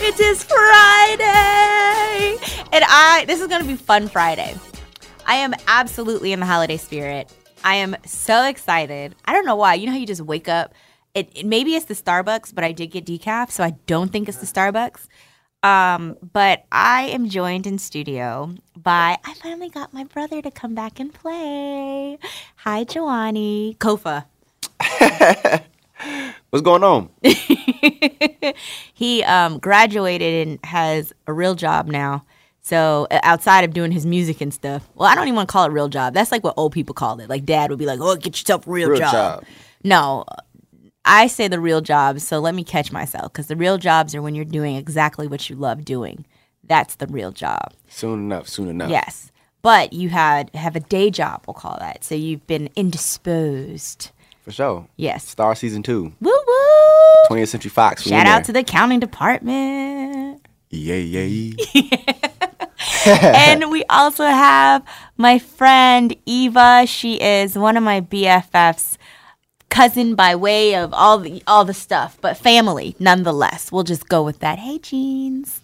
It is Friday. And I this is going to be fun Friday. I am absolutely in the holiday spirit. I am so excited. I don't know why. You know how you just wake up it, it- maybe it's the Starbucks, but I did get decaf, so I don't think it's the Starbucks. Um, but I am joined in studio by I finally got my brother to come back and play. Hi, Joanny. Kofa. What's going on? he um, graduated and has a real job now. So uh, outside of doing his music and stuff, well, I don't even want to call it real job. That's like what old people call it. Like dad would be like, "Oh, get yourself a real, Real job. job. No, I say the real jobs. So let me catch myself because the real jobs are when you're doing exactly what you love doing. That's the real job. Soon enough, soon enough. Yes, but you had have a day job. We'll call that. So you've been indisposed. For sure. Yes. Star season two. Woo woo! 20th Century Fox. Shout out there. to the accounting department. Yay, yay. and we also have my friend Eva. She is one of my BFFs, cousin by way of all the all the stuff, but family nonetheless. We'll just go with that. Hey, Jeans.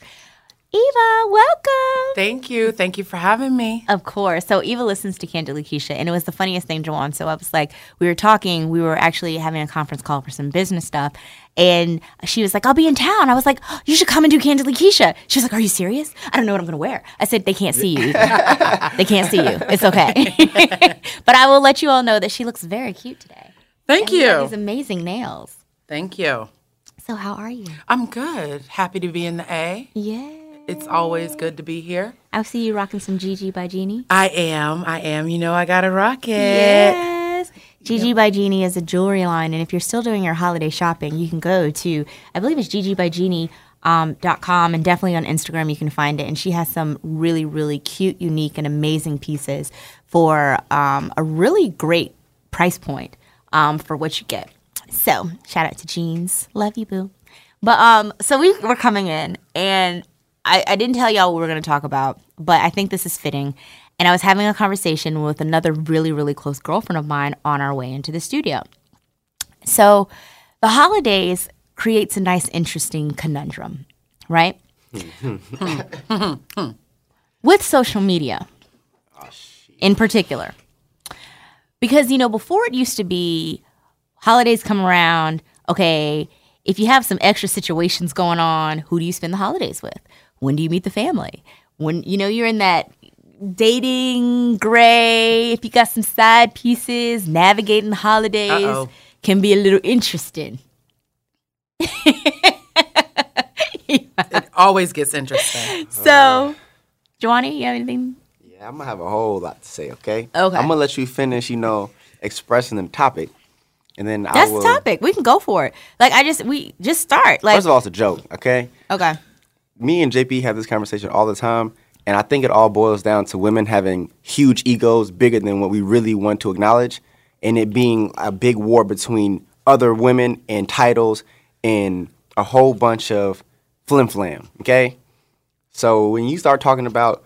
Eva, welcome. Thank you. Thank you for having me. Of course. So Eva listens to Candidly Keshia, and it was the funniest thing, Jawan. So I was like, we were talking, we were actually having a conference call for some business stuff, and she was like, I'll be in town. I was like, "Oh, you should come and do Candidly Keshia. She was like, Are you serious? I don't know what I'm going to wear. I said, They can't see you. They can't see you. It's okay. but I will let you all know that she looks very cute today. Thank You have you. These amazing nails. Thank you. So how are you? I'm good. Happy to be in the A. Yeah. It's always good to be here. I see you rocking some Gigi by Jeannie. I am. I am. You know, I got to rock it. Yes. Gigi by Genie is a jewelry line, and if you're still doing your holiday shopping, you can go to I believe it's Gigi by Genie. Um, dot com and definitely on Instagram you can find it and she has some really really cute unique and amazing pieces for um, a really great price point um, for what you get so shout out to jeans love you boo but um so we were coming in and I, I didn't tell y'all what we were going to talk about, but I think this is fitting. And I was having a conversation with another really, really close girlfriend of mine on our way into the studio. So the holidays creates a nice, interesting conundrum, right? with social media in particular. Because, you know, before it used to be holidays come around, okay, if you have some extra situations going on, who do you spend the holidays with? When do you meet the family? When, you know, you're in that dating gray, if you got some side pieces, navigating the holidays Uh-oh. can be a little interesting. It always gets interesting. So, Joanny, you have anything? Yeah, I'm gonna have a whole lot to say, okay? Okay. I'm gonna let you finish, you know, expressing the topic. And then I That's will the topic. We can go for it. Like, I just, we just start. Like, First of all, it's a joke, okay? okay. Me and JP have this conversation all the time, and I think it all boils down to women having huge egos, bigger than what we really want to acknowledge, and it being a big war between other women and titles and a whole bunch of flim flam. Okay, so when you start talking about,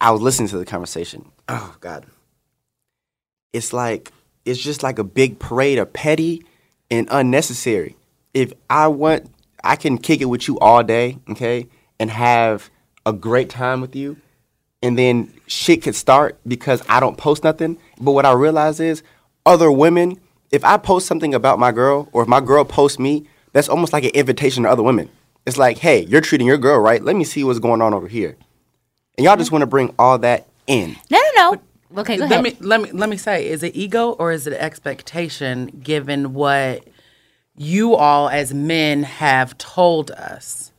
I was listening to the conversation. Oh God, it's like it's just like a big parade of petty and unnecessary. If I want, I can kick it with you all day, okay, and have a great time with you, and then shit could start because I don't post nothing. But what I realize is other women, if I post something about my girl or if my girl posts me, that's almost like an invitation to other women. It's like, hey, you're treating your girl right. Let me see what's going on over here. And y'all just mm-hmm. want to bring all that in. No, no, no. Okay, go let ahead. me let me let me say, is it ego or is it expectation given what you all as men have told us?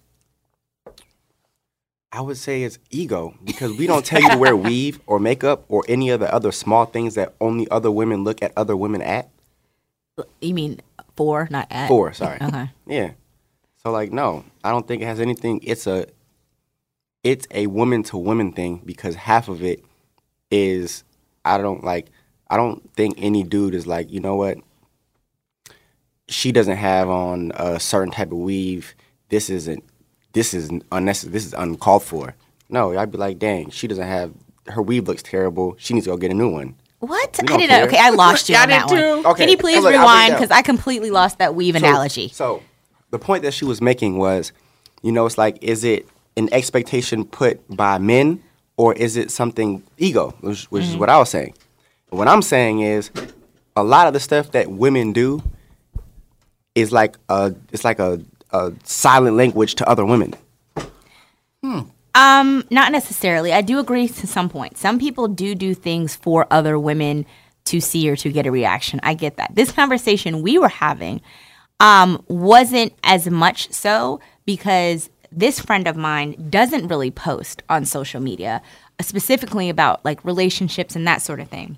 I would say it's ego because we don't tell you to wear weave or makeup or any of the other small things that only other women look at other women at. you mean for, not at? For, sorry. Okay. Yeah. So like no, I don't think it has anything it's a it's a woman to woman thing because half of it is I don't like I don't think any dude is like, you know what? She doesn't have on a certain type of weave. This isn't this is unnecessary. This is uncalled for. No, I'd be like, dang, she doesn't have her weave looks terrible. She needs to go get a new one. What? I don't didn't know. care. Okay, I lost you on that did one. Okay, Can you please look, rewind? Because I completely lost that weave So- analogy. So, the point that she was making was, you know, it's like, is it an expectation put by men or is it something ego, which, which is mm-hmm. what I was saying. What I'm saying is, a lot of the stuff that women do is like a, it's like a, a silent language to other women. Um, not necessarily. I do agree to some point. Some people do do things for other women to see or to get a reaction. I get that. This conversation we were having um, wasn't as much so because this friend of mine doesn't really post on social media, specifically about like relationships and that sort of thing.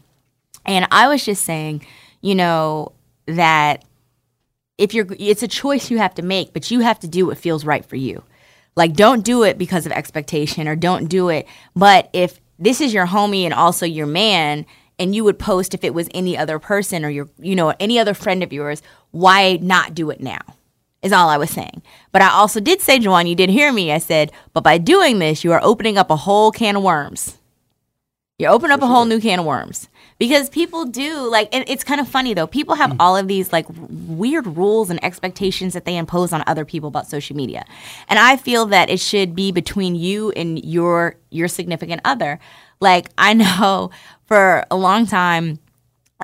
And I was just saying, you know, that if you're it's a choice you have to make, but you have to do what feels right for you. Like don't do it because of expectation or don't do it. But if this is your homie and also your man and you would post if it was any other person or your you know any other friend of yours, why not do it now? Is all I was saying. But I also did say, Joanne, you did hear me. I said, but by doing this, you are opening up a whole can of worms. You open up a whole new can of worms because people do like, and it's kind of funny though. People have mm. all of these like weird rules and expectations that they impose on other people about social media, and I feel that it should be between you and your your significant other. Like I know for a long time,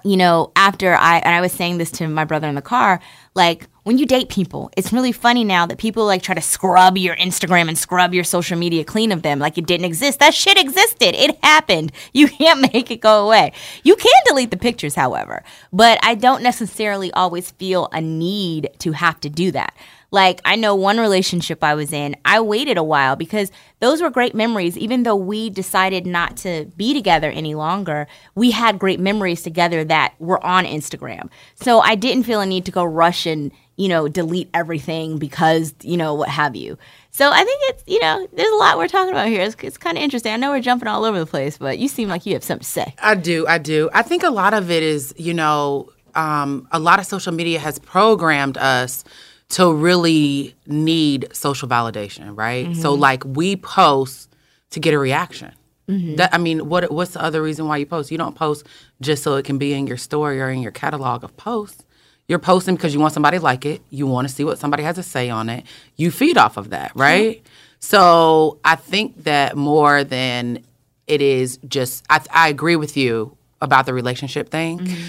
you know, after I and I was saying this to my brother in the car, like when you date people, it's really funny now that people like try to scrub your Instagram and scrub your social media clean of them like it didn't exist. That shit existed. It happened. You can't make it go away. You can delete the pictures, however, but I don't necessarily always feel a need to have to do that. Like, I know one relationship I was in, I waited a while because those were great memories. Even though we decided not to be together any longer, we had great memories together that were on Instagram. So I didn't feel a need to go rush and, you know, delete everything because, you know, what have you. So I think it's, you know, there's a lot we're talking about here. It's, it's kind of interesting. I know we're jumping all over the place, but you seem like you have something to say. I do, I do. I think a lot of it is, you know, um, a lot of social media has programmed us to really need social validation, right? So mm-hmm. like we post to get a reaction. Mm-hmm. That I mean, what what's the other reason why you post? You don't post just so it can be in your story or in your catalog of posts. You're posting because you want somebody to like it. You want to see what somebody has to say on it. You feed off of that, right? So I think that more than it is just, I, I agree with you about the relationship thing. Mm-hmm.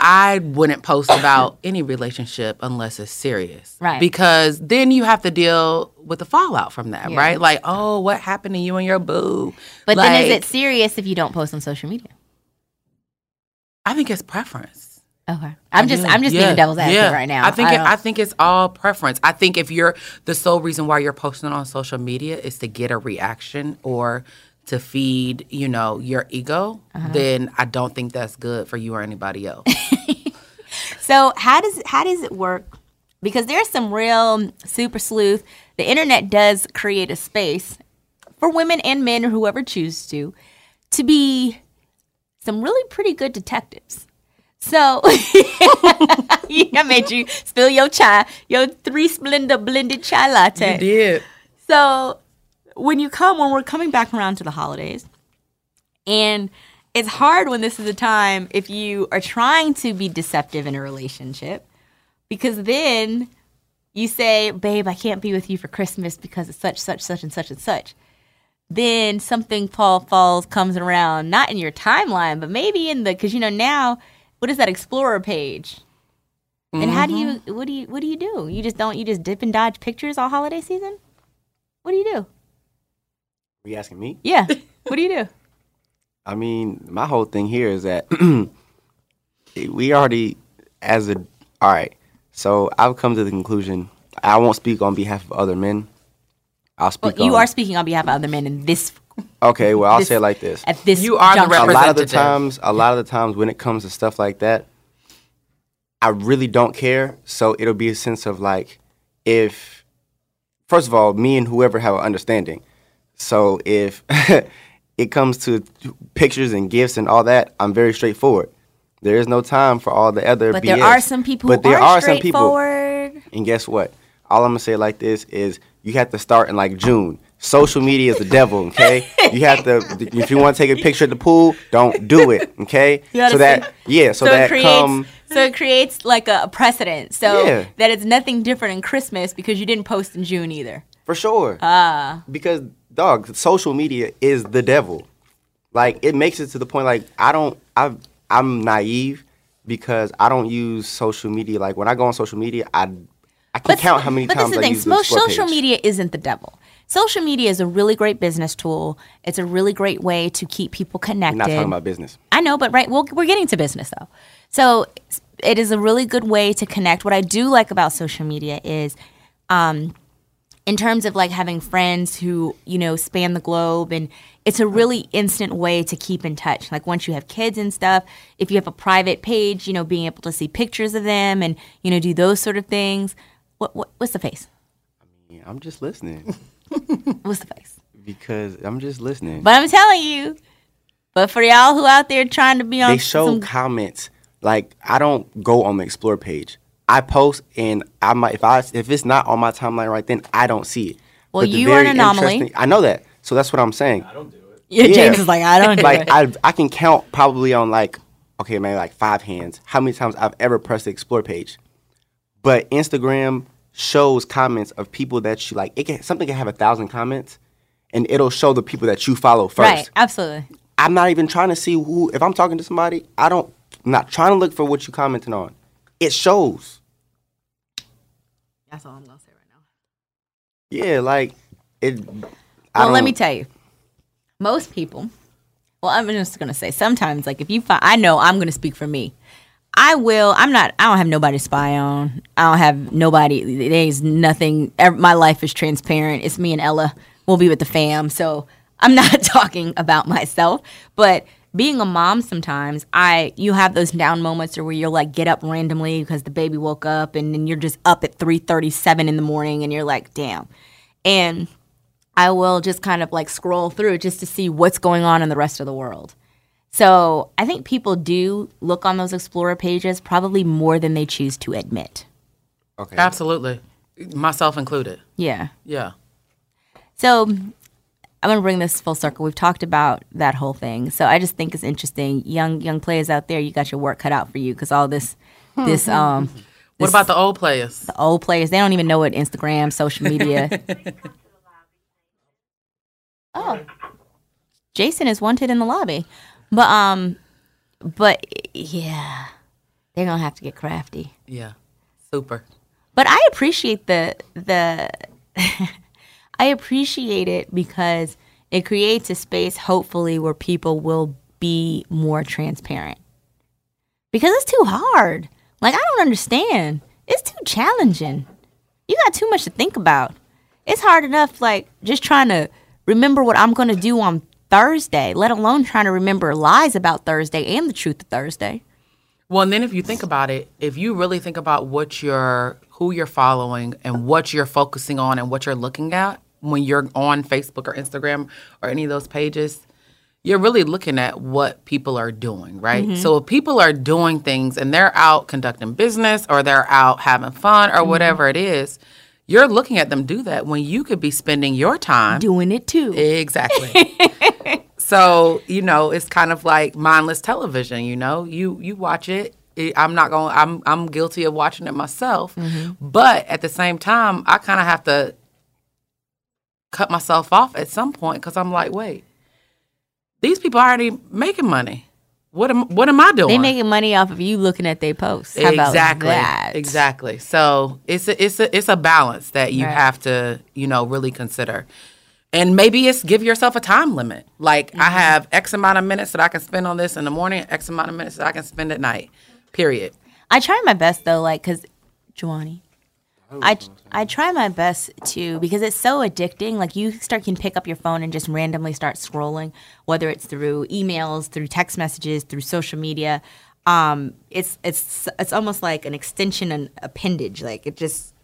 I wouldn't post about any relationship unless it's serious. Right. Because then you have to deal with the fallout from that, right? Like, oh, what happened to you and your boo? But then is it serious if you don't post on social media? I think it's preference. Okay. I'm just, Yeah. I'm just Yeah. being devil's advocate Yeah. right now. I think it, I think it's all preference. I think if you're the sole reason why you're posting on social media is to get a reaction or to feed, you know, your ego, Uh-huh. then I don't think that's good for you or anybody else. So how does how does it work? Because there's some real super sleuth. The internet does create a space for women and men or whoever chooses to to be some really pretty good detectives. So I made you spill your chai, your three Splenda blended chai latte. You did. So when you come, when we're coming back around to the holidays, and it's hard when this is a time if you are trying to be deceptive in a relationship, because then you say, "Babe, I can't be with you for Christmas because it's such, such, such, and such and such." Then something fall falls comes around, not in your timeline, but maybe in the because you know now what is that Explorer page? And how do you mm-hmm. what do you what do you do? You just don't you just dip and dodge pictures all holiday season? What do you do? Are you asking me? Yeah. what do you do? I mean, my whole thing here is that we already, as a, all right. So I've come to the conclusion. I won't speak on behalf of other men. I'll Well, speak. you on, are speaking on behalf of other men in this Okay, well, I'll this- say it like this. at this You are the juncture. a lot of the times, a lot of the times when it comes to stuff like that, I really don't care. So it'll be a sense of like, if first of all, me and whoever have an understanding. So if it comes to pictures and gifts and all that, I'm very straightforward. There is no time for all the other But BS. there are some people But who there are, some people and guess what? All I'm gonna say like this is you have to start in like June. Social media is the devil, okay? you have to if you want to take a picture at the pool, don't do it, okay? So that see- yeah, so, so that it creates come so it creates like a precedent. So Yeah. that it's nothing different in Christmas because you didn't post in June either. for sure. Ah. Because dog, social media is the devil. Like it makes it to the point like I don't I I'm naive because I don't use social media like when I go on social media I I can count how many but times this is I the thing. use the Smo- social page. media isn't the devil. Social media is a really great business tool. It's a really great way to keep people connected. We're not talking about business. I know, but right, well, we're getting to business though. So it is a really good way to connect. What I do like about social media is, um, in terms of like having friends who you know span the globe, and it's a really instant way to keep in touch. Like once you have kids and stuff, if you have a private page, you know, being able to see pictures of them and you know do those sort of things. What, what what's the face? Yeah, I'm just listening What's the face? because I'm just listening. But I'm telling you. But for y'all who out there trying to be on they show some comments. Like I don't go on the explore page. I post and I might if I if it's not on my timeline right then I don't see it. Well, But you are an anomaly. I know that, so that's what I'm saying. I don't do it. Yeah, Yeah. James is like I don't do like it. I I can count probably on like okay maybe like five hands how many times I've ever pressed the explore page. But Instagram shows comments of people that you like. It can something can have a thousand comments, and it'll show the people that you follow first. Right, absolutely. I'm not even trying to see who. If I'm talking to somebody, I don't. I'm not trying to look for what you commenting on. It shows. That's all I'm gonna say right now. Yeah, like it. I Well, let don't- me tell you, most people. Well, I'm just gonna say sometimes, like if you find, I know I'm gonna speak for me. I will. I'm not. I don't have nobody to spy on. I don't have nobody. There's nothing. My life is transparent. It's me and Ella. We'll be with the fam. So I'm not talking about myself. But being a mom, sometimes I you have those down moments or where you'll like get up randomly because the baby woke up, and then you're just up at 3:37 in the morning, and you're like, damn. And I will just kind of like scroll through just to see what's going on in the rest of the world. So I think people do look on those Explorer pages probably more than they choose to admit. Okay. Absolutely. Myself included. Yeah. Yeah. So I'm going to bring this full circle. We've talked about that whole thing. So I just think it's interesting. Young young players out there, you got your work cut out for you because all this this um What about the old players? the old players, they don't even know what Instagram, social media. oh. Jason is wanted in the lobby. But um but yeah. They're going to have to get crafty. Yeah. Super. But I appreciate the the I appreciate it because it creates a space hopefully where people will be more transparent. Because it's too hard. Like I don't understand. It's too challenging. You got too much to think about. It's hard enough like just trying to remember what I'm going to do on Thursday, let alone trying to remember lies about Thursday and the truth of Thursday. Well, and then if you think about it, if you really think about what you're, who you're following, and what you're focusing on, and what you're looking at when you're on Facebook or Instagram or any of those pages, you're really looking at what people are doing, right? Mm-hmm. So if people are doing things and they're out conducting business or they're out having fun or mm-hmm. whatever it is, you're looking at them do that when you could be spending your time Doing it too. Exactly. so you know, it's kind of like mindless television. You know, you you watch it. I'm not going. I'm I'm guilty of watching it myself. Mm-hmm. But at the same time, I kind of have to cut myself off at some point because I'm like, wait, these people are already making money. what am what am I doing? They making money off of you looking at their posts. How about exactly that? exactly so it's a, it's a, it's a balance that you Right. have to you know really consider and maybe it's give yourself a time limit like Mm-hmm. i have x amount of minutes that i can spend on this in the morning x amount of minutes that i can spend at night period I try my best though, like, cause Joanie, I I try my best to because it's so addicting. Like you start can pick up your phone and just randomly start scrolling, whether it's through emails, through text messages, through social media. Um, it's it's it's almost like an extension and appendage. Like it just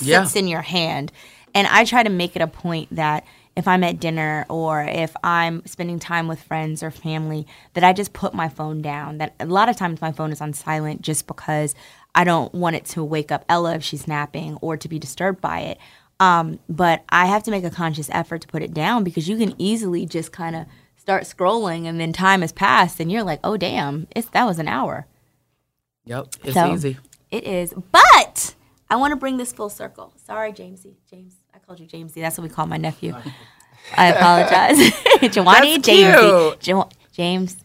Yeah. sits in your hand. And I try to make it a point that if I'm at dinner or if I'm spending time with friends or family, that I just put my phone down. That a lot of times my phone is on silent just because I don't want it to wake up Ella if she's napping or to be disturbed by it. Um, but I have to make a conscious effort to put it down because you can easily just kind of start scrolling and then time has passed and you're like, oh damn, it's that was an hour. yep it's So, easy It is. But I want to bring this full circle. Sorry, Jamesy. James. I called you Jamesy. That's what we call my nephew. I apologize. That's Jamesy. James,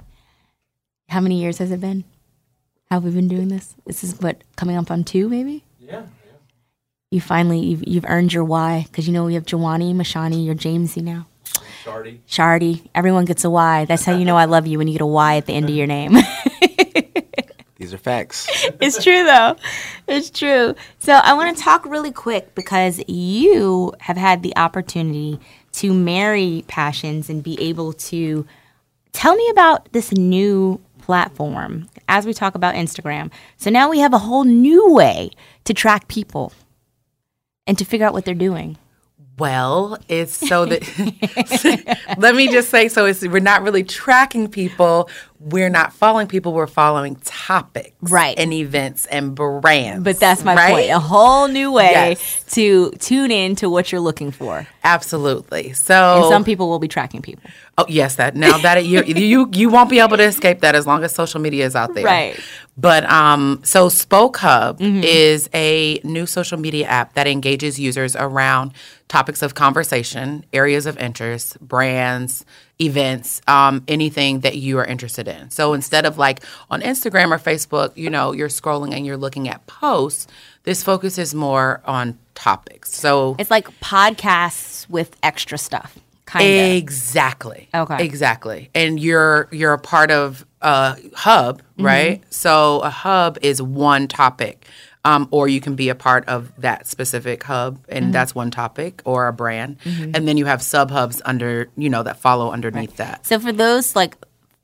how many years has it been? How have we been doing this? This is what, coming up on two, maybe? Yeah. You finally, you've, you've earned your Y because you know we have Giovanni, Mashani, you're Jamesy now. Shardy. Shardy. Everyone gets a Y. That's how you know I love you when you get a Y at the end of your name. These are facts. it's true though. It's true. So I want to talk really quick because you have had the opportunity to marry passions and be able to tell me about this new platform as we talk about Instagram. So now we have a whole new way to track people and to figure out what they're doing. Well, it's so that let me just say so it's we're not really tracking people, we're not following people, we're following topics Right. and events and brands. But that's my right? point. A whole new way Yes. to tune in to what you're looking for. Absolutely. So And some people will be tracking people. Oh yes, that now that you you you won't be able to escape that as long as social media is out there. Right. But um, so Spoke Hub Mm-hmm. is a new social media app that engages users around topics of conversation, areas of interest, brands, events, um, anything that you are interested in. So instead of like on Instagram or Facebook, you know, you're scrolling and you're looking at posts. This focuses more on topics. So It's like podcasts with extra stuff. Kind of. Exactly. Okay. Exactly. And you're you're a part of a hub, Mm-hmm. right? So a hub is one topic. Um, or you can be a part of that specific hub, and Mm-hmm. that's one topic or a brand. And then you have sub hubs under, you know, that follow underneath that. So for those like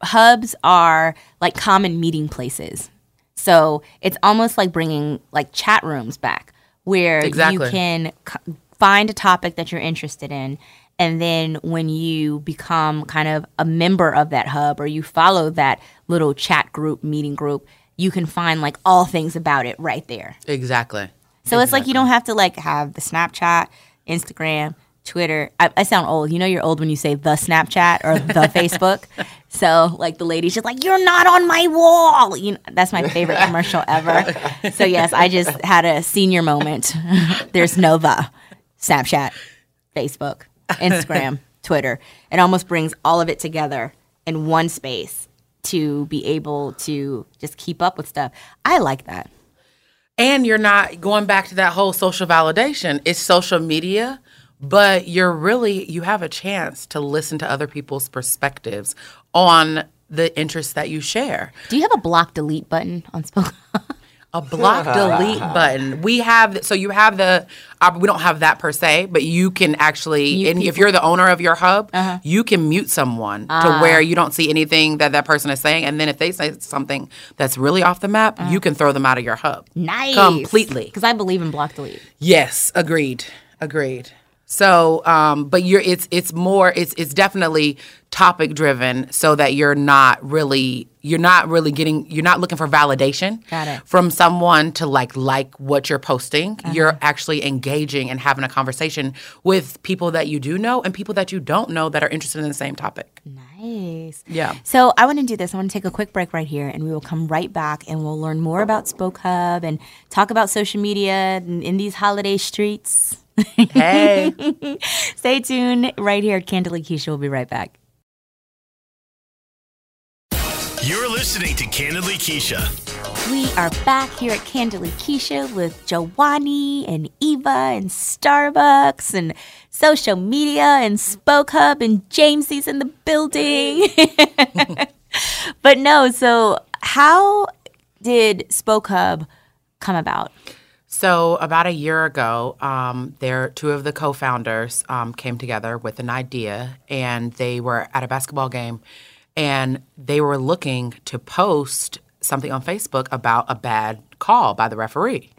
hubs are like common meeting places. So it's almost like bringing like chat rooms back where Exactly. you can c- find a topic that you're interested in and then when you become kind of a member of that hub or you follow that little chat group meeting group you can find like all things about it right there Exactly. so it's like you don't have to like have the Snapchat, Instagram, Twitter. I, I sound old. You know you're old when you say the Snapchat or the Facebook. So like the lady's just like, You're not on my wall. You know, that's my favorite commercial ever. So yes, I just had a senior moment. There's no the Snapchat, Facebook, Instagram, Twitter. It almost brings all of it together in one space to be able to just keep up with stuff. I like that. And you're not going back to that whole social validation. It's social media, but you're really, you have a chance to listen to other people's perspectives on the interests that you share. Do you have a block delete button on Spoke? A block delete button. We have, so you have the, uh, we don't have that per se, but you can actually, Mute and if people? Uh-huh. you're the owner of your hub, you can mute someone Ah. to where you don't see anything that that person is saying. And then if they say something that's really off the map, you can throw them out of your hub. Uh-huh. Nice. Completely. Because I believe in block delete. Yes, agreed. Agreed. So, um, but you're it's it's more it's it's definitely topic driven so that you're not really you're not really getting you're not looking for validation from someone to like like what you're posting. You're actually engaging and having a conversation with people that you do know and people that you don't know that are interested in the same topic. Nice. Yeah. So I want to do this. I want to take a quick break right here, and we will come right back, and we'll learn more about Spoke Hub and talk about social media in these holiday streets. Hey. Stay tuned right here at Candidly Keshia. We'll be right back. You're listening to Candidly Keshia. We are back here at Candidly Keshia with Joanie and Eva and Starbucks and social media and Spoke Hub and Jamesy's in the building. but no, so how did Spoke Hub come about? So about a year ago, um, there two of the co-founders um, came together with an idea, and they were at a basketball game, and they were looking to post something on Facebook about a bad call by the referee.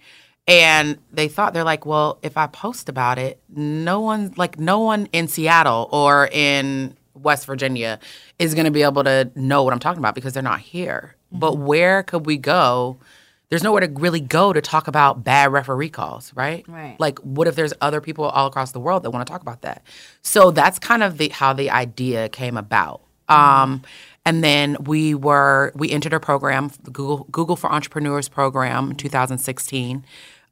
And they thought they're like, well, if I post about it, no one like no one in Seattle or in West Virginia is going to be able to know what I'm talking about because they're not here. But where could we go? There's nowhere to really go to talk about bad referee calls, right? Right. Like, what if there's other people all across the world that want to talk about that? So that's kind of the how the idea came about. Um, and then we were we entered a program, the Google Google for Entrepreneurs program, in 2016,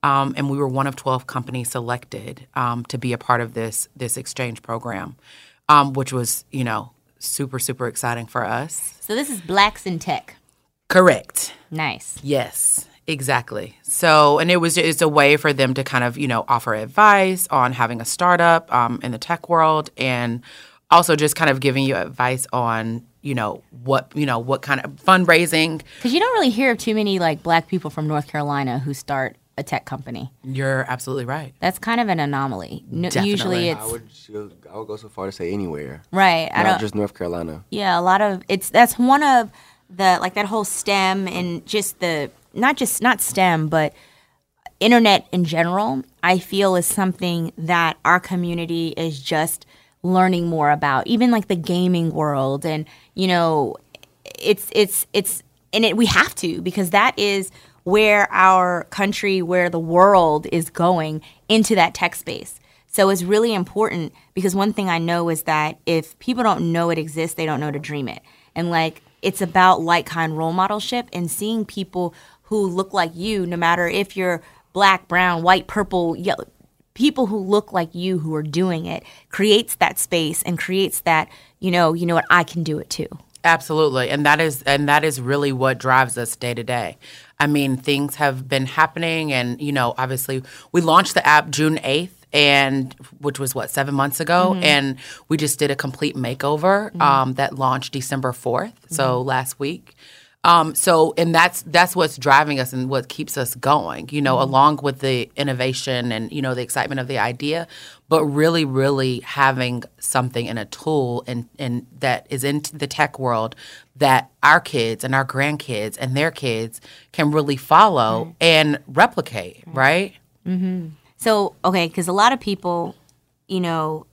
um, and we were one of 12 companies selected um, to be a part of this this exchange program, um, which was you know super super exciting for us. So this is Blacks in Tech. Correct. Nice. Yes, exactly. So, and it was it's a way for them to kind of you know offer advice on having a startup um, in the tech world, and also just kind of giving you advice on you know what you know what kind of fundraising. Because you don't really hear of too many like black people from North Carolina who start a tech company. You're absolutely right. That's kind of an anomaly. No, Definitely. usually I it's would I would go so far to say anywhere, right. I don't. just North Carolina. Yeah, a lot of it's that's one of the like that whole STEM and just the not just not STEM but internet in general. I feel is something that our community is just learning more about. Even like the gaming world and you know it's it's it's and it we have to because that is where our country where the world is going into that tech space. So it's really important because one thing I know is that if people don't know it exists, they don't know to dream it. And like it's about like kind role modelship and seeing people who look like you, no matter if you're black, brown, white, purple, yellow, people who look like you who are doing it creates that space and creates that, you know, you know what, I can do it too. Absolutely. And that is and that is really what drives us day to day. I mean, things have been happening and you know, obviously we launched the app June 8th and which was what 7 months ago? Mm-hmm. And we just did a complete makeover mm-hmm. um, that launched December 4th, so mm-hmm. last week. Um, so and that's that's what's driving us and what keeps us going, you know, along with the innovation and you know the excitement of the idea, but really, really having something and a tool and and that is in the tech world that our kids and our grandkids and their kids can really follow and replicate, right? So, okay, because a lot of people, you know,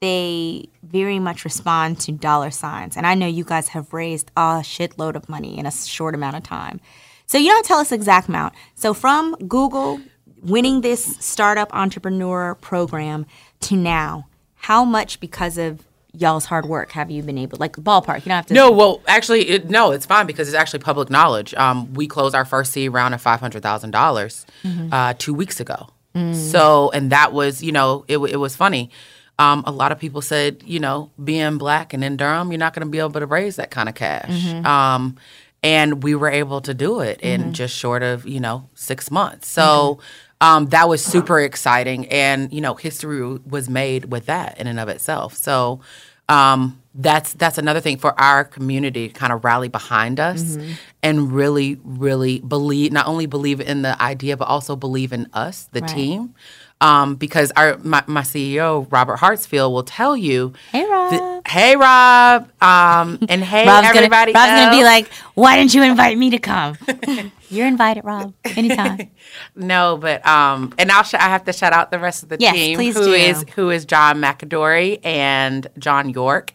they very much respond to dollar signs. And I know you guys have raised a shitload of money in a short amount of time. So, you don't tell us the exact amount. So, from Google winning this startup entrepreneur program to now, how much because of y'all's hard work have you been able, like ballpark? You don't have to. No, well, actually, it, no, it's fine because it's actually public knowledge. Um, we closed our first seed round of five hundred thousand dollars uh, two weeks ago. So, and that was, you know, it, it was funny. Um, a lot of people said, you know, being black and in Durham, you're not going to be able to raise that kind of cash. Um, and we were able to do it in just short of, you know, six months. So um, that was super exciting. And, you know, history was made with that in and of itself. So um, that's that's another thing for our community to kind of rally behind us and really, really believe not only believe in the idea, but also believe in us, the team. Um, because our my, my CEO Robert Hartsfield will tell you, Hey, Rob. that- hey Rob, um, and hey Rob's everybody. Gonna, Rob's gonna be like, "Why didn't you invite me to come?" You're invited, Rob. Anytime. No, but um, and I'll sh- I have to shout out the rest of the Yes, team please who do. is who is John McAdory and John York,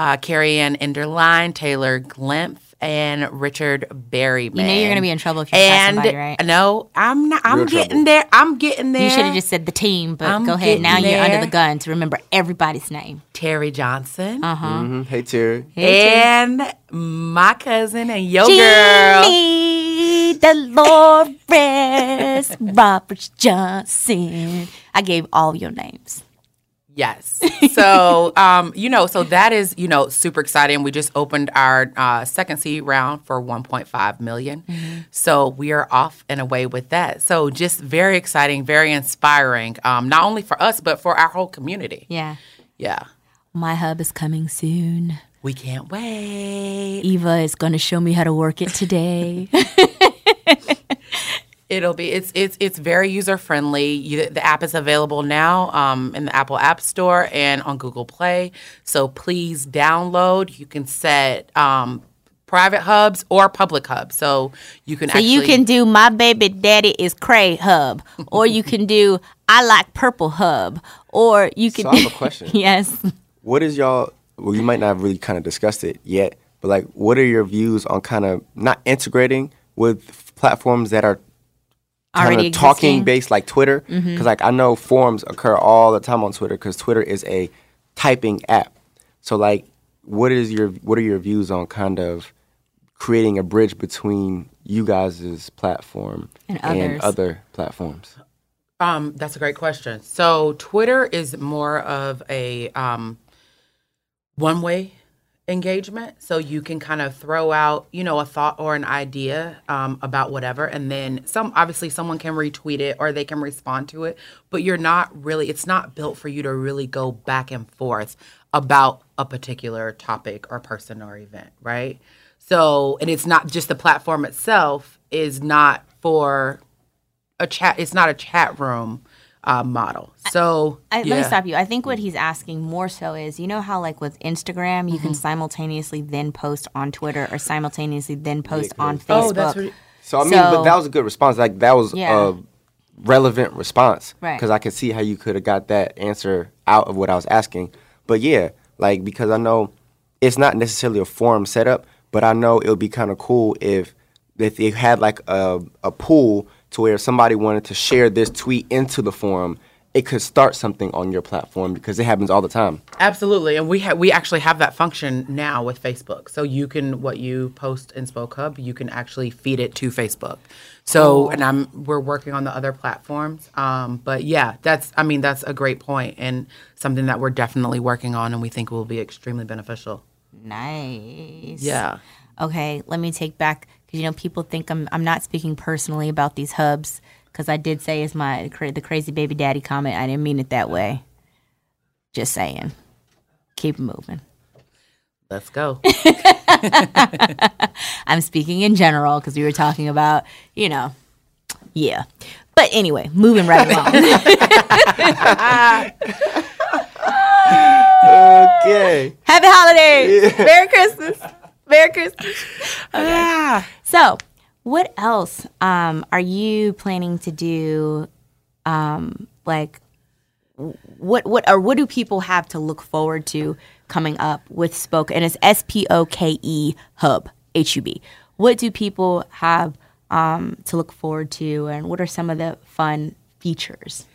uh, Carrie Ann Enderline, Taylor Glimpf, and Richard Berryman. You know you're gonna be in trouble if you tell and somebody, right? no, I'm not. I'm Real getting trouble. there. I'm getting there. You should have just said the team, but I'm go ahead. Now getting you're under the gun to remember everybody's name. Terry Johnson Mhm. Hey Terry. and my cousin and your girl. Jeannie Dolores Roberts Johnson. I gave all your names. Yes. So, um, you know, so that is, you know, super exciting. We just opened our uh, second seed round for 1.5 million. So we are off and away with that. So just very exciting, very inspiring, um, not only for us, but for our whole community. Yeah. Yeah. My hub is coming soon. We can't wait. Eva is going to show me how to work it today. It'll be it's it's it's very user friendly. You, the app is available now um, in the Apple App Store and on Google Play. So please download. You can set um, private hubs or public hubs. So you can so actually you can do my baby daddy is cray hub, or you can do I like purple hub, or you can. So I have a question. yes. What is y'all? Well, you might not have really kind of discussed it yet, but like, what are your views on kind of not integrating with platforms that are kind Already of talking based like Twitter? Because like I know forums occur all the time on Twitter because Twitter is a typing app. So like, what is your what are your views on kind of creating a bridge between you guys' platform And others. other platforms? Um, that's a great question. So Twitter is more of a um, one-way engagement. So you can kind of throw out, you know, a thought or an idea um, about whatever, and then some. Obviously, someone can retweet it or they can respond to it. But you're not really. It's not built for you to really go back and forth about a particular topic or person or event, right? So, and it's not just the platform itself is not for a chat. It's not a chat room uh, model. So I, Let yeah. me stop you. I think what he's asking more so is, you know how like with Instagram, you Mm-hmm. can simultaneously then post on Twitter or simultaneously then post on Facebook. Oh, that's what. So I mean, So- but that was a good response. Like that was Yeah. a relevant response Right. because I can see how you could have got that answer out of what I was asking. But yeah, like because I know it's not necessarily a forum setup, but I know it would be kind of cool if if they had like a a pool to where if somebody wanted to share this tweet into the forum, it could start something on your platform because it happens all the time. Absolutely, and we ha- we actually have that function now with Facebook. So you can what you post in Spoke Hub, you can actually feed it to Facebook. So, and I'm we're working on the other platforms. Um, but yeah, that's I mean that's a great point and something that we're definitely working on, and we think will be extremely beneficial. Nice. Yeah. Okay, let me take back because you know people think I'm I'm not speaking personally about these hubs because I did say is my the crazy baby daddy comment. I didn't mean it that way. Just saying. Keep moving. Let's go. I'm speaking in general because we were talking about you know, yeah. But anyway, moving right along. Okay. Happy holidays. Merry Christmas. Merry Christmas. Okay. So, what else um, are you planning to do? Um, like, what what or what do people have to look forward to coming up with Spoke? And it's S P O K E Hub H U B. What do people have um, to look forward to, and what are some of the fun features?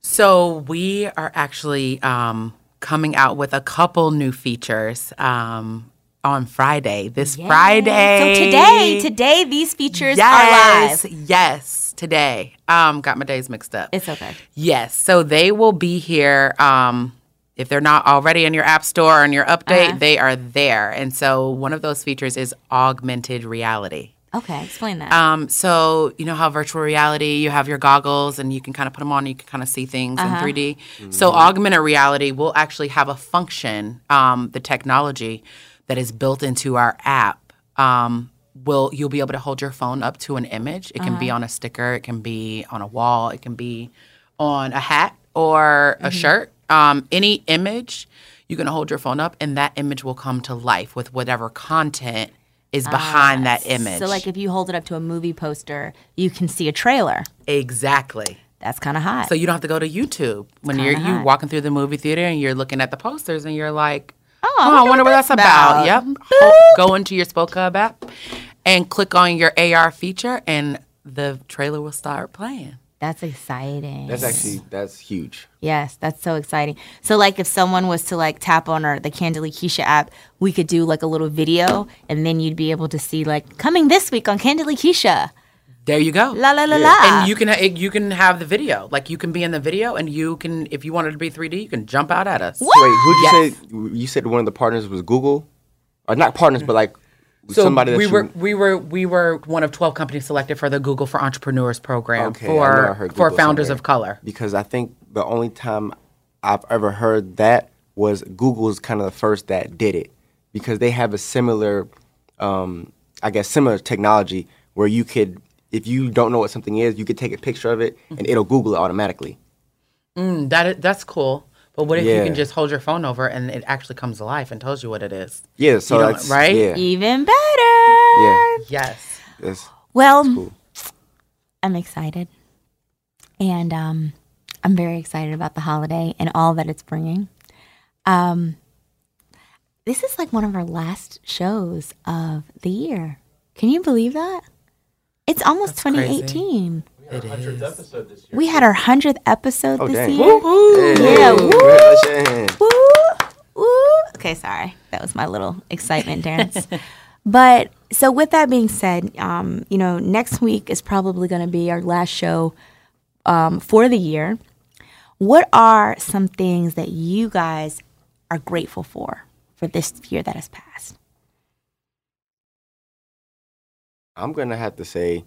So we are actually um, coming out with a couple new features um, on Friday. This Friday. So today, today these features yes, are live. yes, today. Um, got my days mixed up. It's okay. Yes, so they will be here. Um, if they're not already in your app store or in your update, Uh-huh. they are there. And so one of those features is augmented reality. Okay, explain that. Um, so you know how virtual reality, you have your goggles and you can kind of put them on, and you can kind of see things in 3D. So augmented reality will actually have a function, um, the technology that is built into our app. Um, will you'll be able to hold your phone up to an image? It can be on a sticker, it can be on a wall, it can be on a hat or a shirt. Um, any image, you can hold your phone up, and that image will come to life with whatever content is behind that image. So, like, if you hold it up to a movie poster, you can see a trailer. Exactly. That's kind of hot. So you don't have to go to YouTube when you're you walking through the movie theater and you're looking at the posters and you're like, Oh, oh, I wonder what that's about. about." Yep. Ho- go into your Spoke Hub app and click on your AR feature, and the trailer will start playing. that's exciting. That's actually that's huge. yes, that's so exciting. So, like, if someone was to like tap on our the Candidly Keshia app, we could do like a little video, and then you'd be able to see like coming this week on Candidly Keshia. There you go. La la la la. And you can you can have the video. Like you can be in the video, and you can if you wanted to be 3D, you can jump out at us. Wait, who'd you Yes. say? You said one of the partners was Google, or not partners, but like So somebody that we you, were we were we were one of 12 companies selected for the Google for Entrepreneurs program Okay, I I for heard for founders somewhere. of color. because I think the only time I've ever heard that was Google's kind of the first that did it because they have a similar, um, I guess, similar technology where you could, if you don't know what something is, you could take a picture of it and it'll Google it automatically. Mm, that is, that's cool. But what if you can just hold your phone over and it actually comes to life and tells you what it is? Yeah, so that's right? Yeah, Even better. yeah. Yes. That's, Well, cool. I'm excited. And um, I'm very excited about the holiday and all that it's bringing. Um, this is like one of our last shows of the year. Can you believe that? It's almost That's crazy. 2018. It is. We had our 100th episode Oh, this dang. year. Hey, Yeah, woo. congratulations. Woo, woo. Okay, sorry. That was my little excitement dance. But so with that being said, um, you know, next week is probably going to be our last show um, for the year. What are some things that you guys are grateful for for this year that has passed? I'm gonna have to say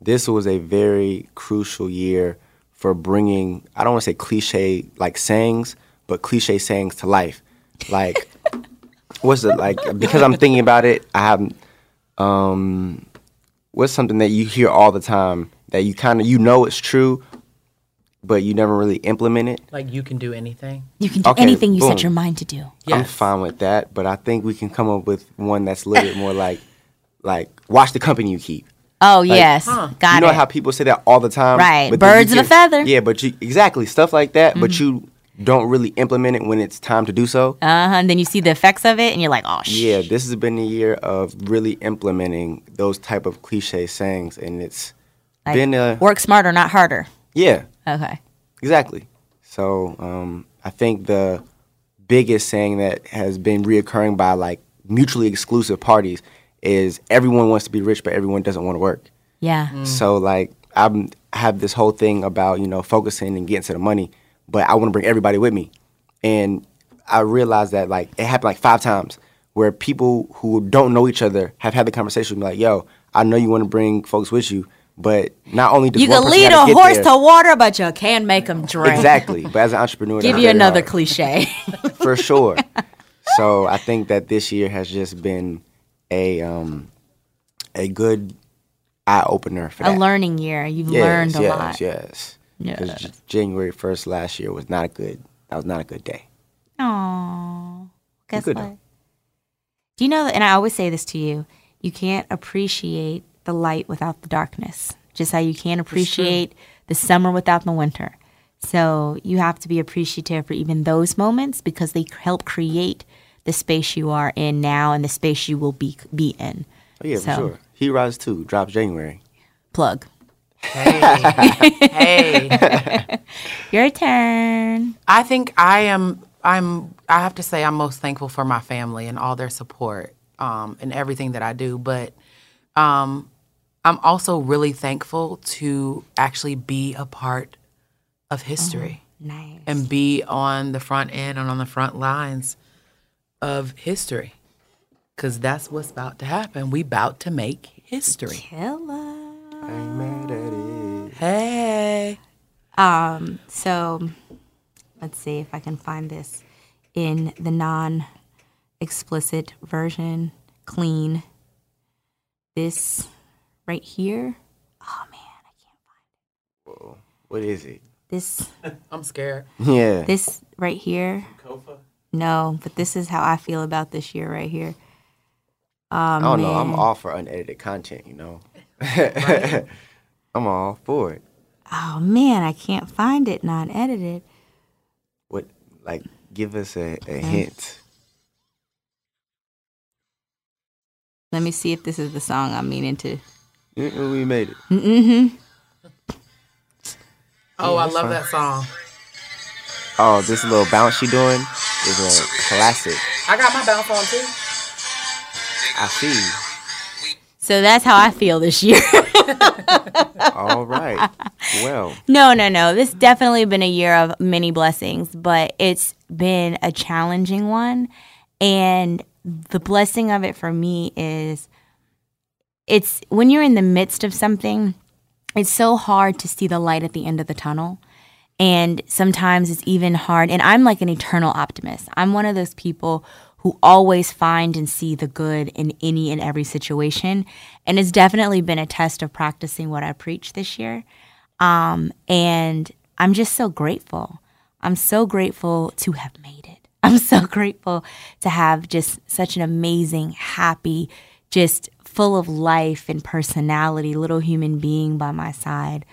this was a very crucial year for bringing I don't want to say cliche like sayings, but cliche sayings to life. Like what's it like? Because I'm thinking about it, I have um what's something that you hear all the time that you kind of you know it's true, but you never really implement it. Like you can do anything. You can do Okay, anything you boom. set your mind to do. I'm fine with that, but I think we can come up with one that's a little bit more like like watch the company you keep. Oh, yes. huh. Got you know it. how people say that all the time, Right. but Birds of a feather. Yeah, but you exactly stuff like that. But Mm-hmm. you don't really implement it when it's time to do so. uh huh. And then you see the effects of it and you're like, oh, shit. yeah, this has been a year of really implementing those type of cliche sayings, and it's Like, been a work smarter, not harder. yeah, Okay. exactly. So um, I think the biggest saying that has been reoccurring by like mutually exclusive parties is everyone wants to be rich, but everyone doesn't want to work. Yeah. Mm. So like I'm, I have this whole thing about you know focusing and getting to the money, but I want to bring everybody with me, and I realized that like it happened like five times where people who don't know each other have had the conversation with me like, "Yo, I know you want to bring folks with you, but not only does You one can person lead a horse there- to water, but you can't make them drink. exactly." But as an entrepreneur, Give you another hard, cliche. for sure. so I think that this year has just been a um, a good eye opener for a that. learning year. You've Yes, learned a yes, lot. Yes. Because Yes. January first last year was not a good. That was not a good day. Aww. Guess what? Do you know that? And I always say this to you: you can't appreciate the light without the darkness. Just how you can't appreciate the summer without the winter. So you have to be appreciative for even those moments because they help create the space you are in now and the space you will be be in. Oh yeah, So- for sure. He Rise Two drops January. Plug. Hey. Your turn. I think I am. I'm. I have to say, I'm most thankful for my family and all their support um, and everything that I do. But um, I'm also really thankful to actually be a part of history Nice. and be on the front end and on the front lines of history, because that's what's about to happen. We about to make history. Hello. I ain't mad at it. Hey. Um, so let's see if I can find this in the non explicit version, clean. This right here. Oh man, I can't find it. Whoa. What is it? this. I'm scared. Yeah. This right here. No, but this is how I feel about this year right here. Oh, I don't know. I'm all for unedited content. You know. I'm all for it. Oh man, I can't find it non edited. What like? Give us a, a hint. Let me see if this is the song I'm meaning to. Mm-mm, we made it. Mm-hmm. Oh, I love fine. that song. Oh, this little bounce she doing is a classic. I got my bounce on too. I see. So that's how I feel this year. All right. Well, no, no, no. This definitely been a year of many blessings, but it's been a challenging one. And the blessing of it for me is it's when you're in the midst of something, it's so hard to see the light at the end of the tunnel. And sometimes it's even hard. And I'm like an eternal optimist. I'm one of those people who always find and see the good in any and every situation. And it's definitely been a test of practicing what I preach this year. Um, and I'm just so grateful. I'm so grateful to have made it. I'm so grateful to have just such an amazing, happy, just full of life and personality little human being by my side.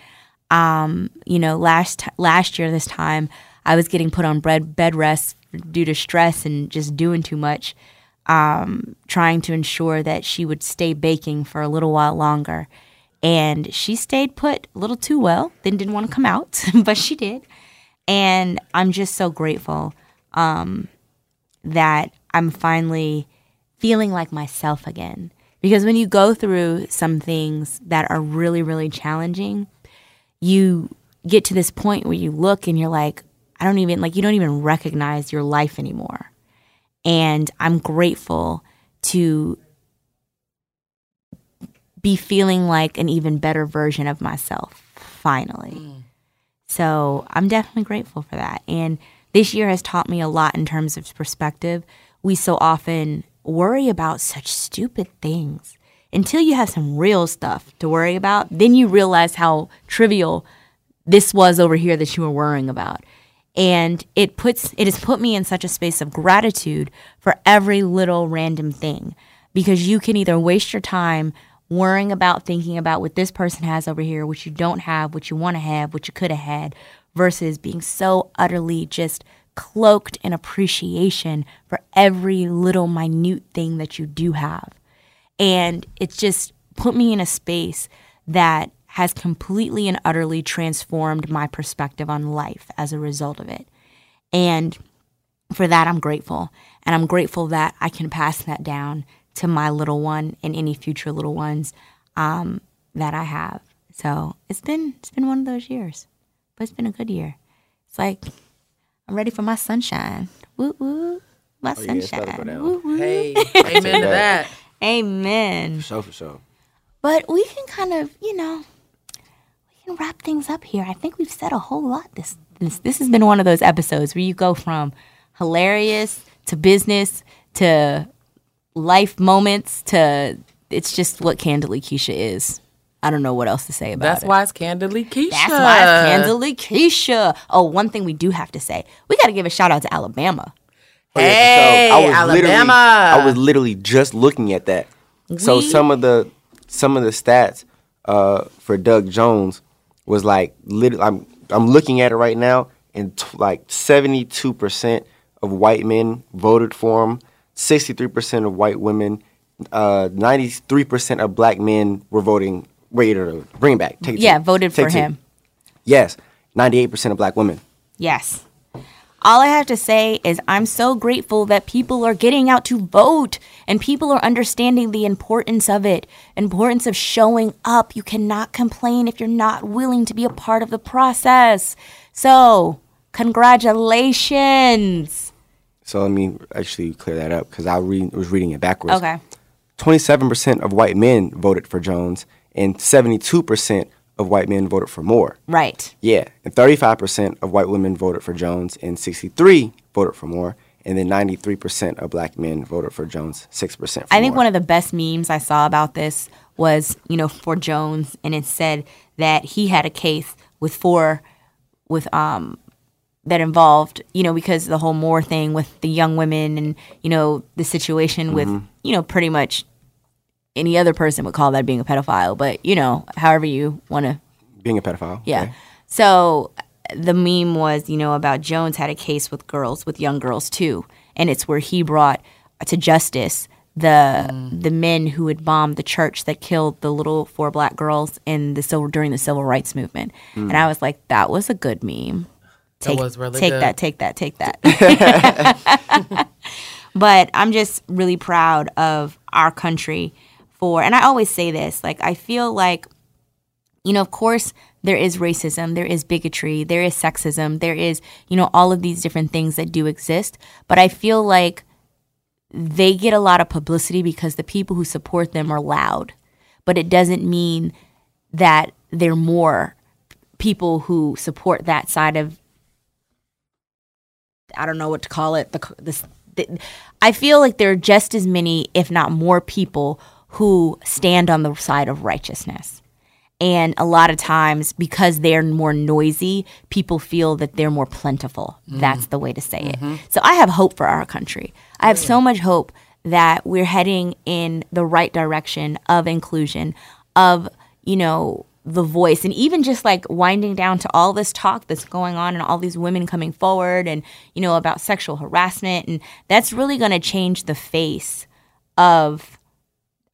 Um, you know, last last year this time I was getting put on bed bed rest due to stress and just doing too much. Um, trying to ensure that she would stay baking for a little while longer. And she stayed put a little too well, then didn't want to come out, but she did. And I'm just so grateful um, that I'm finally feeling like myself again. Because when you go through some things that are really, really challenging, you get to this point where you look and you're like, I don't even, like, you don't even recognize your life anymore. And I'm grateful to be feeling like an even better version of myself finally. Mm. So I'm definitely grateful for that. And this year has taught me a lot in terms of perspective. We so often worry about such stupid things until you have some real stuff to worry about. Then you realize how trivial this was over here that you were worrying about. And it puts it has put me in such a space of gratitude for every little random thing because you can either waste your time worrying about thinking about what this person has over here, what you don't have, what you want to have, what you could have had, versus being so utterly just cloaked in appreciation for every little minute thing that you do have. And it just put me in a space that has completely and utterly transformed my perspective on life as a result of it. And for that, I'm grateful. And I'm grateful that I can pass that down to my little one and any future little ones um, that I have. So it's been it's been one of those years, but it's been a good year. It's like I'm ready for my sunshine. Woo woo, my oh, sunshine. Yeah, woo, woo. Hey, amen to that. Amen. For sure, for sure. But we can kind of, you know, we can wrap things up here. I think we've said a whole lot. This this this has been one of those episodes where you go from hilarious to business to life moments to it's just what Candidly Keshia is. I don't know what else to say about That's it. That's why it's Candidly Keshia. That's why it's Candidly Keshia. Oh, one thing we do have to say. We got to give a shout out to Alabama. Hey, I was Alabama. I was literally just looking at that. We? So some of the some of the stats uh, for Doug Jones was like literally I'm I'm looking at it right now and t- like 72% of white men voted for him 63% of white women, uh, 93% of black men were voting. Wait, bring it back. Take it yeah, voted Take for him. Yes, 98% of black women. Yes. All I have to say is I'm so grateful that people are getting out to vote and people are understanding the importance of it, importance of showing up. You cannot complain if you're not willing to be a part of the process. So, congratulations. So let me actually clear that up because I re- was reading it backwards. Okay. 27% of white men voted for Jones, and 72% of white men voted for Moore. Right. Yeah, and 35% of white women voted for Jones, and 63 voted for Moore, and then 93% of black men voted for Jones, 6% I think Moore. one of the best memes I saw about this was, you know, for Jones, and it said that he had a case with four, with um, that involved, you know, because the whole Moore thing with the young women and, you know, the situation with, mm-hmm. you know, pretty much any other person would call that being a pedophile, but, you know, however you want to. Being a pedophile. Yeah. Okay. So the meme was, you know, about Jones had a case with girls, with young girls too. And it's where he brought to justice the mm. the men who had bombed the church that killed the little four black girls in the civil during the civil rights movement. Mm. And I was like, that was a good meme. Take, really take good. that, take that, take that. but I'm just really proud of our country for, and I always say this, like, I feel like, you know, of course, there is racism, there is bigotry, there is sexism, there is, you know, all of these different things that do exist. But I feel like they get a lot of publicity because the people who support them are loud. But it doesn't mean that they're more people who support that side of I don't know what to call it. The, the, the, I feel like there are just as many, if not more, people who stand on the side of righteousness. And a lot of times, because they're more noisy, people feel that they're more plentiful. Mm. That's the way to say mm-hmm. it. So I have hope for our country. I have so much hope that we're heading in the right direction of inclusion, of, you know, the voice and even just like winding down to all this talk that's going on and all these women coming forward and you know about sexual harassment and that's really going to change the face of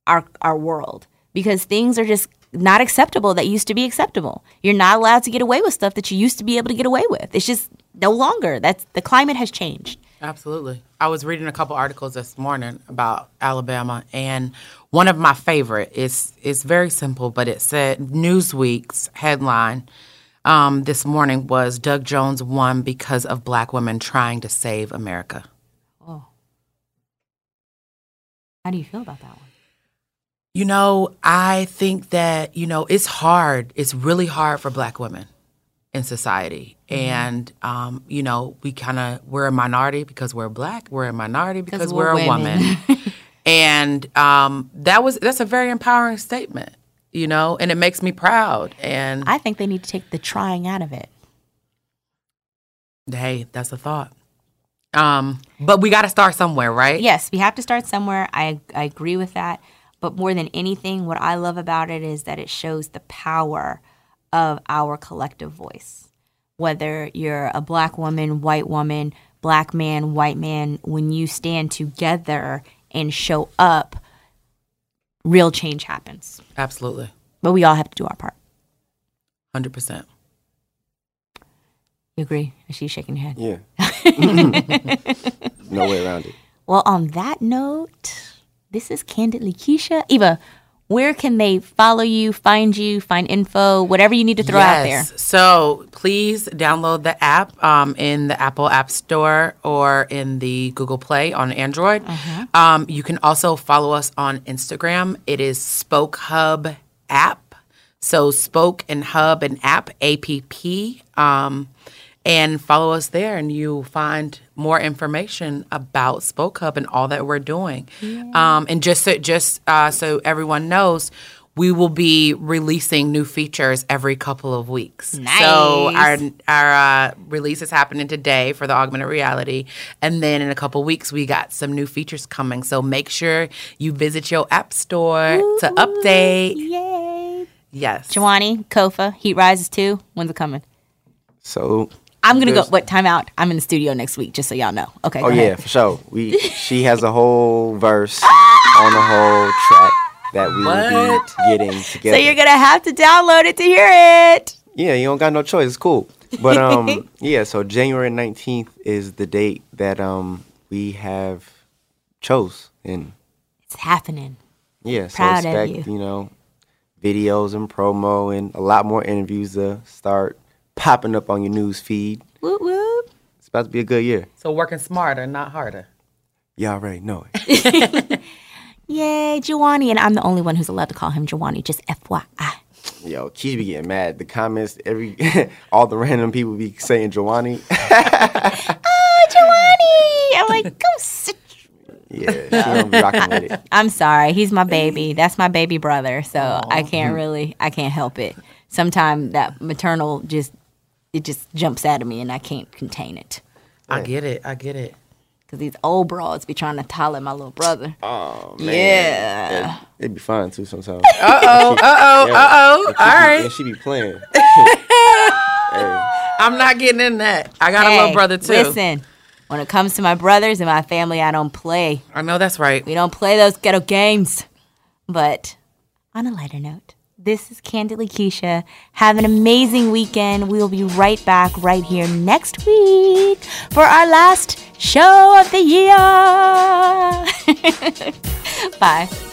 our our world because things are just not acceptable that used to be acceptable. You're not allowed to get away with stuff that you used to be able to get away with. It's just no longer. That's the climate has changed. Absolutely. I was reading a couple articles this morning about Alabama, and one of my favorite is is very simple, but it said Newsweek's headline um, this morning was Doug Jones won because of black women trying to save America. Oh, how do you feel about that one? You know, I think that you know it's hard. It's really hard for black women in society. Mm-hmm. And um, you know, we kind of we're a minority because we're black. We're a minority because we're, we're a woman. and um, that was that's a very empowering statement, you know, and it makes me proud. And I think they need to take the trying out of it. Hey, that's a thought. Um, but we got to start somewhere, right? Yes, we have to start somewhere. I I agree with that. But more than anything, what I love about it is that it shows the power of our collective voice. Whether you're a black woman, white woman, black man, white man, when you stand together and show up, real change happens. Absolutely. But we all have to do our part. 100%. You agree? She's shaking her head. Yeah. no way around it. Well, on that note, this is Candidly Keshia. Eva, where can they follow you, find you, find info, whatever you need to throw yes. out there? So please download the app um, in the Apple App Store or in the Google Play on Android. Uh-huh. Um, you can also follow us on Instagram. It is SpokeHub app. So Spoke and Hub and app, A P P. Um, and follow us there and you'll find more information about SpokeHub and all that we're doing. Yeah. Um, and just so, just uh, so everyone knows, we will be releasing new features every couple of weeks. Nice. So our our uh, release is happening today for the augmented reality, and then in a couple weeks we got some new features coming. So make sure you visit your app store Ooh, to update. Yay! Yes. Jawani, Kofa, Heat Rises too. When's it coming? So I'm gonna go. What time out? I'm in the studio next week, just so y'all know. Okay. Oh yeah, for sure. We she has a whole verse on the whole track that we will be getting together. So you're gonna have to download it to hear it. Yeah, you don't got no choice. It's cool. But um, yeah. So January 19th is the date that um we have chose, and it's happening. Yeah. Proud so expect you. you know videos and promo and a lot more interviews to start popping up on your news feed. Whoop whoop. It's about to be a good year. So working smarter, not harder. Y'all already know it. Yay, Jawani. And I'm the only one who's allowed to call him Jawani, just FYI. Yo, Keshia be getting mad. The comments, every all the random people be saying Jawani. oh, Jawani. I'm like, go sit. Yeah, she don't be rocking with it. I'm sorry. He's my baby. That's my baby brother. So Aww. I can't really, I can't help it sometimes that maternal just it just jumps out of me and I can't contain it. I get it. I get it. Cause these old broads be trying to tolerate my little brother. Oh man, yeah, it, would be fine too sometimes. Uh oh, uh oh, uh oh. All right, and she be playing. hey. I'm not getting in that. I got hey, a little brother too. Listen, when it comes to my brothers and my family, I don't play. I know that's right. We don't play those ghetto games. But on a lighter note, this is Candidly Keshia. Have an amazing weekend. We will be right back right here next week for our last show of the year. Bye.